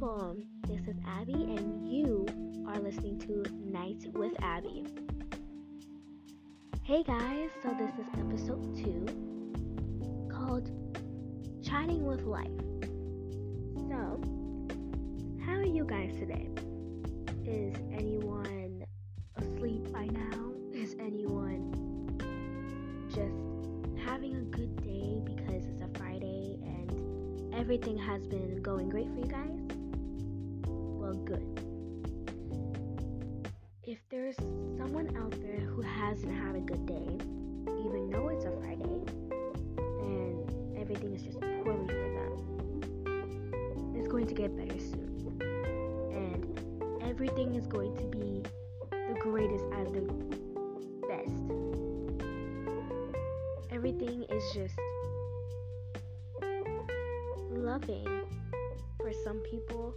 people? This is Abby, and you are listening to Night with Abby. Hey guys, so this is episode two called Chatting with Life. So, how are you guys today? Is anyone asleep by now? Is anyone just having a good day because it's a Friday and everything has been going great for you guys? Good. If there's someone out there who hasn't had a good day, even though it's a Friday, and everything is just poorly for them, it's going to get better soon. And everything is going to be the greatest and the best. Everything is just loving for some people,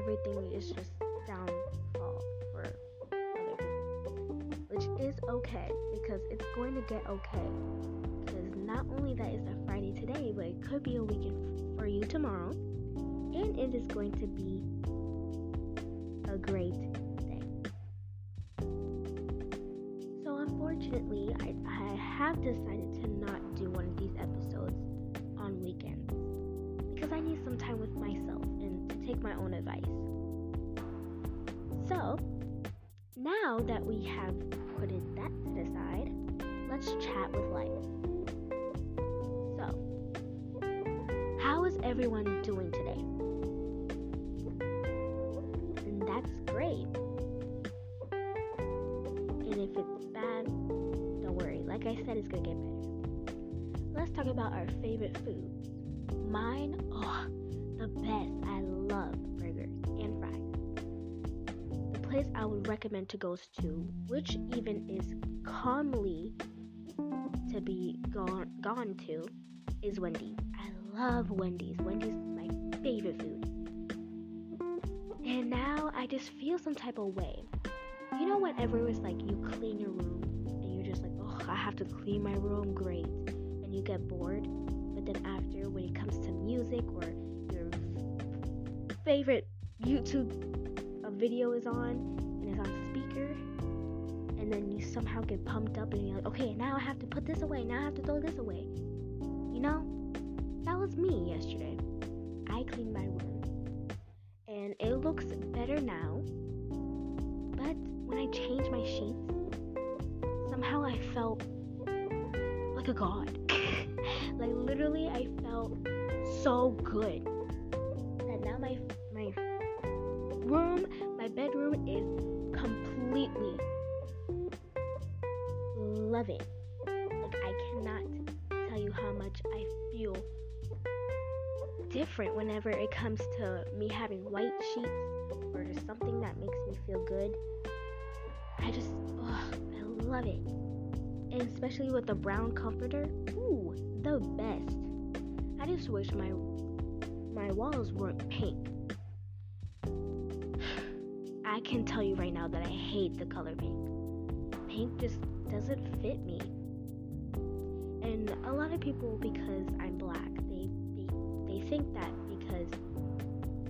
everything is just downfall for other people, which is okay because it's going to get okay. Because not only that is a Friday today, but it could be a weekend for you tomorrow, and it is going to be a great day. So, unfortunately, I, I have decided to not do one of these episodes on weekends because I need some time with myself and to take my own advice. So, now that we have put it that to the side, let's chat with life. So, how is everyone doing today? And that's great. And if it's bad, don't worry. Like I said, it's gonna get better. Let's talk about our favorite foods. Mine, oh, the best. I love burgers and fries. The place I would recommend to go to, which even is calmly to be gone gone to, is Wendy's. I love Wendy's. Wendy's is my favorite food. And now I just feel some type of way. You know, whenever it's like you clean your room and you're just like, oh, I have to clean my room, great, and you get bored. But then after, when it comes to music or your favorite YouTube video is on and it's on speaker, and then you somehow get pumped up and you're like, okay, now I have to put this away, now I have to throw this away. You know, that was me yesterday. I cleaned my room, and it looks better now. But when I changed my sheets, somehow I felt like a god. So good. And now my my room, my bedroom is completely loving. Like I cannot tell you how much I feel different whenever it comes to me having white sheets or just something that makes me feel good. I just, oh, I love it. And especially with the brown comforter, ooh, the best. I just wish my my walls weren't pink. I can tell you right now that I hate the color pink. Pink just doesn't fit me. And a lot of people, because I'm black, they they, they think that because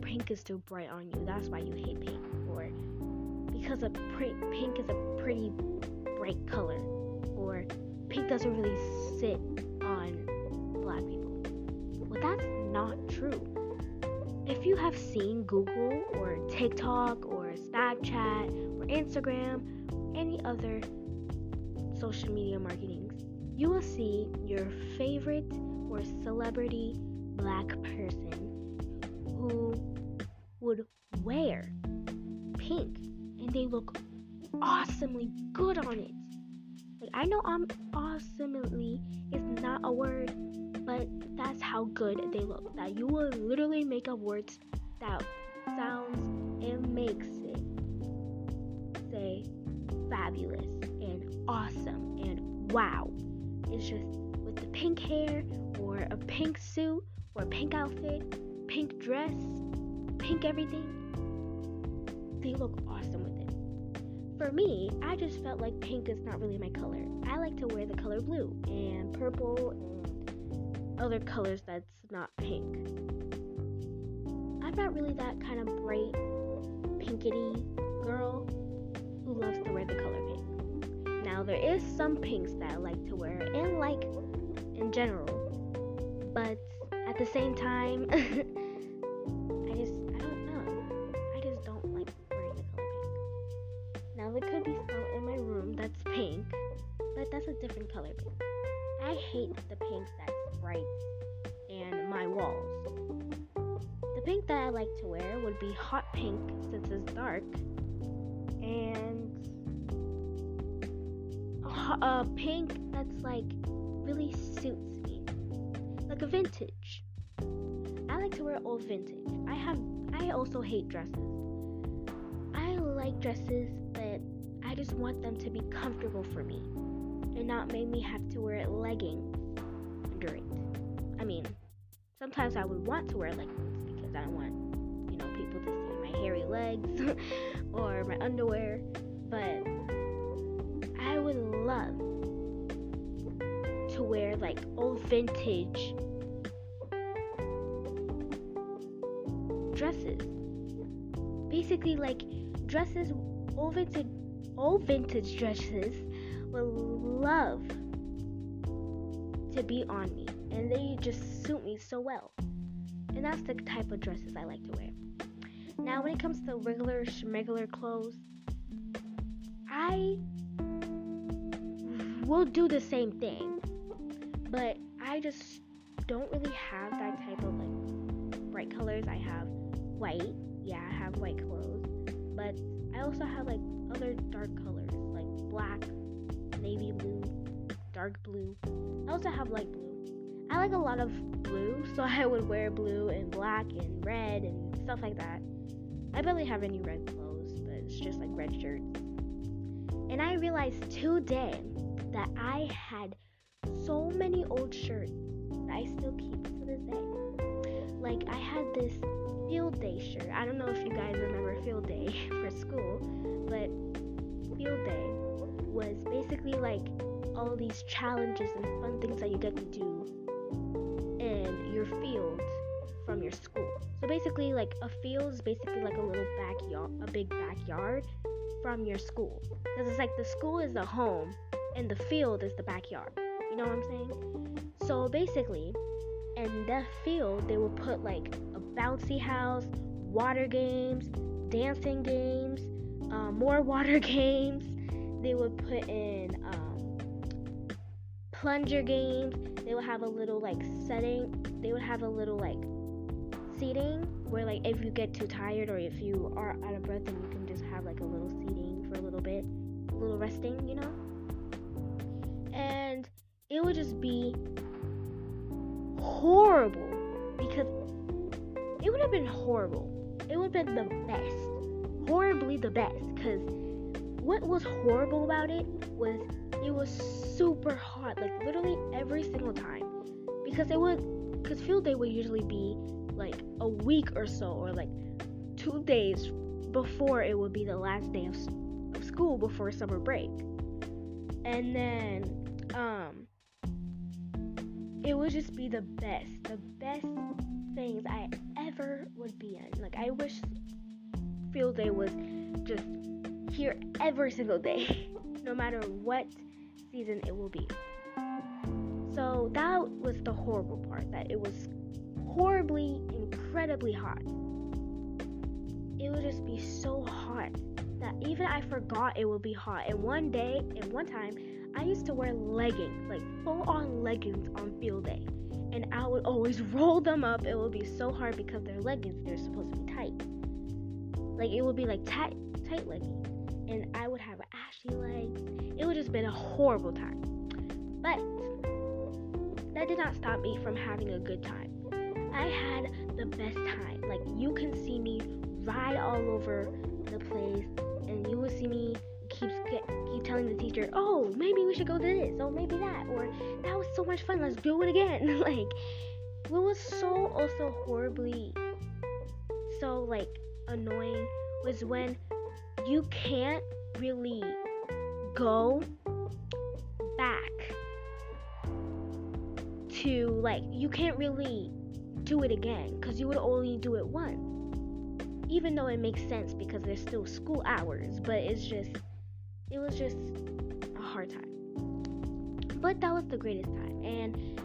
pink is too bright on you, that's why you hate pink. Or because a pr- pink is a pretty bright color, or pink doesn't really sit on black people. Well, that's not true. If you have seen Google or TikTok or Snapchat or Instagram, any other social media marketings, you will see your favorite or celebrity black person who would wear pink and they look awesomely good on it. Like I know I'm awesomely is not a word, but that's how good they look. That you will literally make up words that sounds and makes it say fabulous and awesome and wow. It's just with the pink hair or a pink suit or pink outfit, pink dress, pink everything. They look awesome with it. For me, I just felt like pink is not really my color. I like to wear the color blue and purple other colors that's not pink. I'm not really that kind of bright, pinkety girl who loves to wear the color pink. Now, there is some pinks that I like to wear and like in general, but at the same time, to wear would be hot pink since it's dark, and a uh, pink that's like really suits me, like a vintage. I like to wear old vintage. I have. I also hate dresses. I like dresses, but I just want them to be comfortable for me and not make me have to wear leggings under it. I mean, sometimes I would want to wear leggings because I want, hairy legs or my underwear, but I would love to wear like old vintage dresses. Basically, like dresses, old vintage, old vintage dresses will love to be on me, and they just suit me so well. And that's the type of dresses I like to wear. Now, when it comes to regular schmegular clothes, I will do the same thing, but I just don't really have that type of like bright colors. I have white, yeah, I have white clothes, but I also have like other dark colors like black, navy blue, dark blue. I also have light blue. I like a lot of blue, so I would wear blue and black and red and stuff like that. I barely have any red clothes, but it's just like red shirts. And I realized today that I had so many old shirts that I still keep to this day. Like I had this field day shirt. I don't know if you guys remember field day for school, but field day was basically like all these challenges and fun things that you get to do in your field from your school. So basically, like a field is basically like a little backyard, a big backyard from your school. Because it's like the school is the home and the field is the backyard. You know what I'm saying? So basically, in that field, they will put like a bouncy house, water games, dancing games, uh, more water games. They would put in um, plunger games. They would have a little like setting. They would have a little like seating where like if you get too tired or if you are out of breath, then you can just have like a little seating for a little bit, a little resting, you know. And it would just be horrible because it would have been horrible. It would have been the best, horribly the best. Because what was horrible about it was it was super hot, like literally every single time. Because it would, because field day would usually be like a week or so, or like two days before it would be the last day of, of school before summer break. And then, um, it would just be the best, the best things I ever would be in. Like, I wish field day was just here every single day, no matter what season it will be. So, that was the horrible part that it was horribly, incredibly hot. It would just be so hot that even I forgot it would be hot. And one day, and one time, I used to wear leggings, like full on leggings on field day. And I would always roll them up. It would be so hard because they're leggings, they're supposed to be tight. Like it would be like tight tight leggings. And I would have ashy legs. It would just been a horrible time. But that did not stop me from having a good time. I had the best time. Like you can see me ride all over the place and you will see me keep keep telling the teacher, "Oh, maybe we should go to this. Oh, maybe that." Or that was so much fun. Let's do it again. like what was so also horribly so like annoying was when you can't really go back to like you can't really do it again because you would only do it once even though it makes sense because there's still school hours, but it's just it was just a hard time. But that was the greatest time. And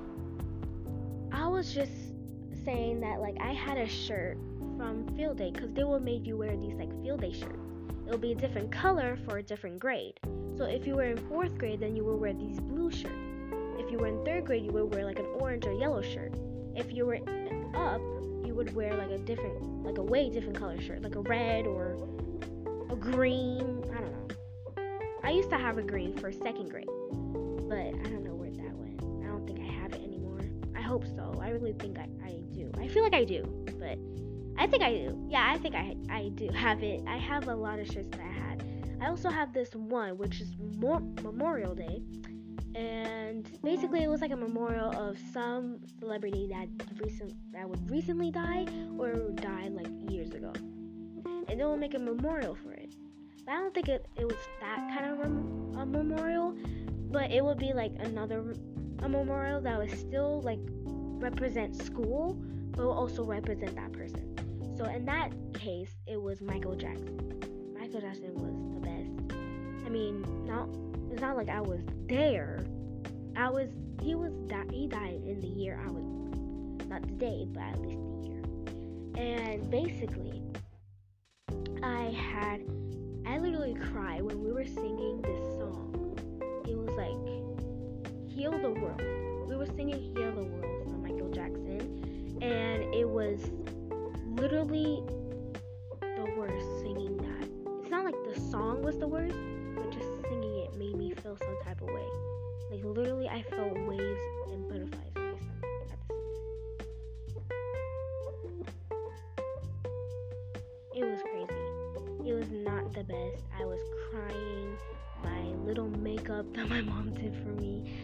I was just saying that like I had a shirt from field day because they will make you wear these like field day shirts. It'll be a different color for a different grade. So if you were in fourth grade, then you will wear these blue shirts. If you were in third grade, you would wear like an orange or yellow shirt. If you were up, you would wear like a different, like a way different color shirt, like a red or a green. I don't know. I used to have a green for second grade, but I don't know where that went. I don't think I have it anymore. I hope so. I really think I, I do. I feel like I do, but I think I do. Yeah, I think I I do have it. I have a lot of shirts that I had. I also have this one, which is more Memorial Day, and basically it was like a memorial of some celebrity that recent that would recently die or died like years ago, and they will make a memorial for it. But I don't think it, it was that kind of a, a memorial, but it would be like another a memorial that would still like represent school, but will also represent that person. So in that case, it was Michael Jackson. Michael Jackson was the best. I mean, not it's not like I was there. I was he was di- he died in the year I was not the day, but at least the year. And basically, I had I literally cried when we were singing this song. It was like Heal the World. We were singing Heal the World from Michael Jackson, and it was literally the worst singing that. It's not like the song was the worst, made me feel some type of way. Like literally, I felt waves and butterflies in my stomach at the same time. It was crazy. It was not the best. I was crying. My little makeup that my mom did for me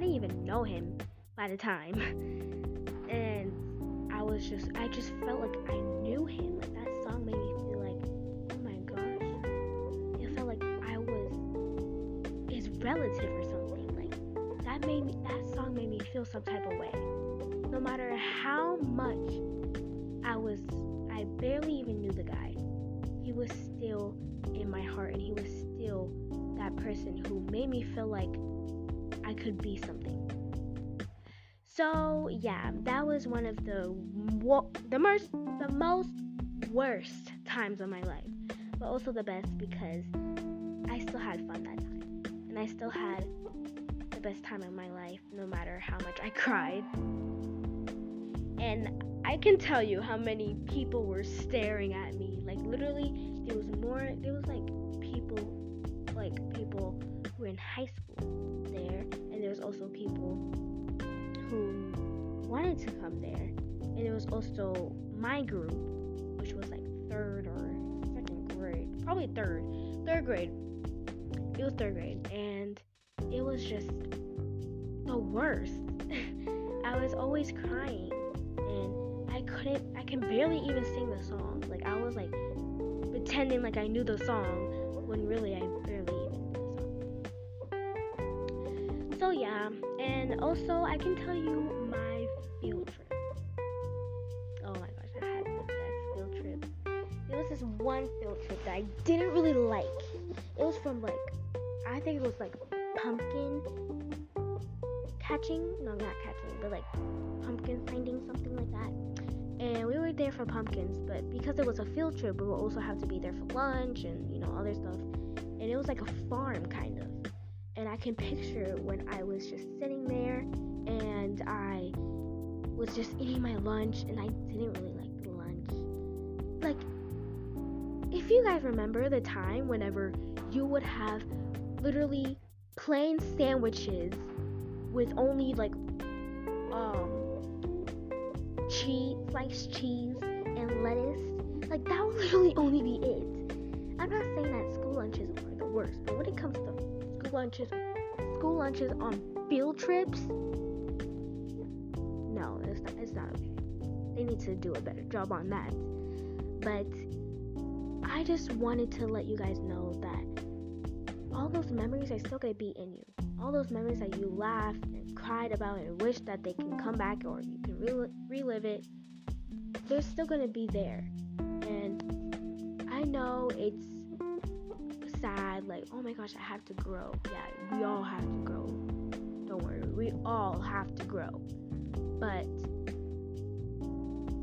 I didn't even know him by the time. and I was just, I just felt like I knew him. Like that song made me feel like, oh my gosh. It felt like I was his relative or something. Like that made me, that song made me feel some type of way. No matter how much I was, I barely even knew the guy. He was still in my heart and he was still that person who made me feel like I could be something. So yeah, that was one of the wo- the most the most worst times of my life, but also the best because I still had fun that time, and I still had the best time of my life, no matter how much I cried. And I can tell you how many people were staring at me. Like literally, there was more. There was like people, like people who were in high school there, and there was also people who wanted to come there, and it was also my group, which was like third or second grade, probably third, third grade. It was third grade, and it was just the worst. I was always crying, and I couldn't, I can barely even sing the song. Like I was like pretending like I knew the song when really I barely So yeah, and also I can tell you my field trip. Oh my gosh, I had the best field trip. It was this one field trip that I didn't really like. It was from like, I think it was like pumpkin catching. No, not catching, but like pumpkin finding, something like that. And we were there for pumpkins, but because it was a field trip, we would also have to be there for lunch and you know other stuff. And it was like a farm kind of. And I can picture when I was just sitting there and I was just eating my lunch and I didn't really like the lunch. Like, if you guys remember the time whenever you would have literally plain sandwiches with only like um cheese, sliced cheese and lettuce, like that would literally only be it. I'm not saying that school lunches are the worst, but when it comes to lunches, school lunches on field trips, No, it's not it's not okay. They need to do a better job on that. But I just wanted to let you guys know that all those memories are still gonna be in you. All those memories that you laughed and cried about and wish that they can come back or you can rel- relive it, they're still gonna be there. And I know it's sad, like, oh my gosh, I have to grow. Yeah, we all have to grow. Don't worry, we all have to grow. But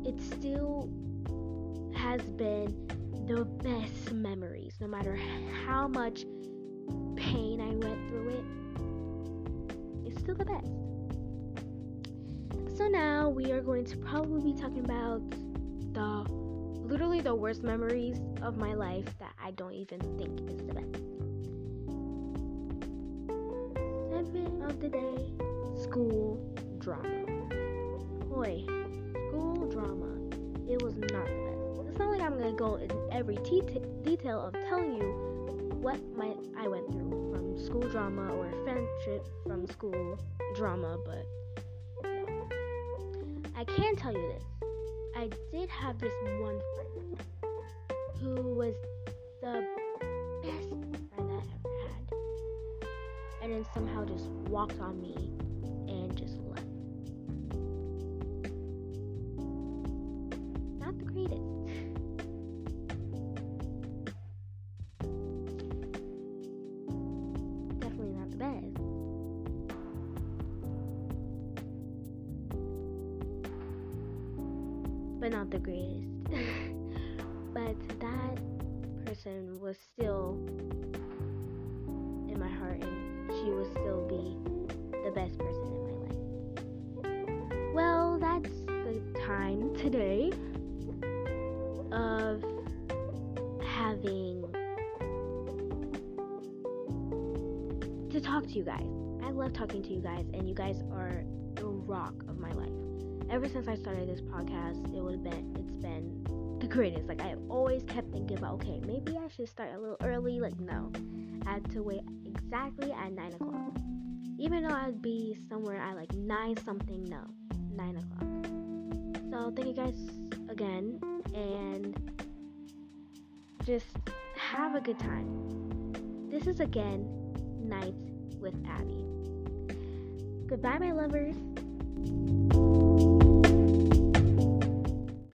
it still has been the best memories, no matter how much pain I went through it. It's still the best. So now we are going to probably be talking about the literally the worst memories of my life that I don't even think is the best. Segment of the day school drama. Boy, school drama. It was not the best. It's not like I'm gonna go in every te- detail of telling you what my I went through from school drama or friendship from school drama, but. I can tell you this. I did have this one friend who was the best friend I ever had. And then somehow just walked on me But not the greatest. but that person was still in my heart and she will still be the best person in my life. Well, that's the time today of having to talk to you guys. I love talking to you guys, and you guys are the rock of my life. Ever since I started this podcast, it would been it's been the greatest. Like I always kept thinking about, okay, maybe I should start a little early. Like no, I had to wait exactly at nine o'clock. Even though I'd be somewhere at like nine something, no, nine o'clock. So thank you guys again, and just have a good time. This is again Nights with Abby. Goodbye, my lovers.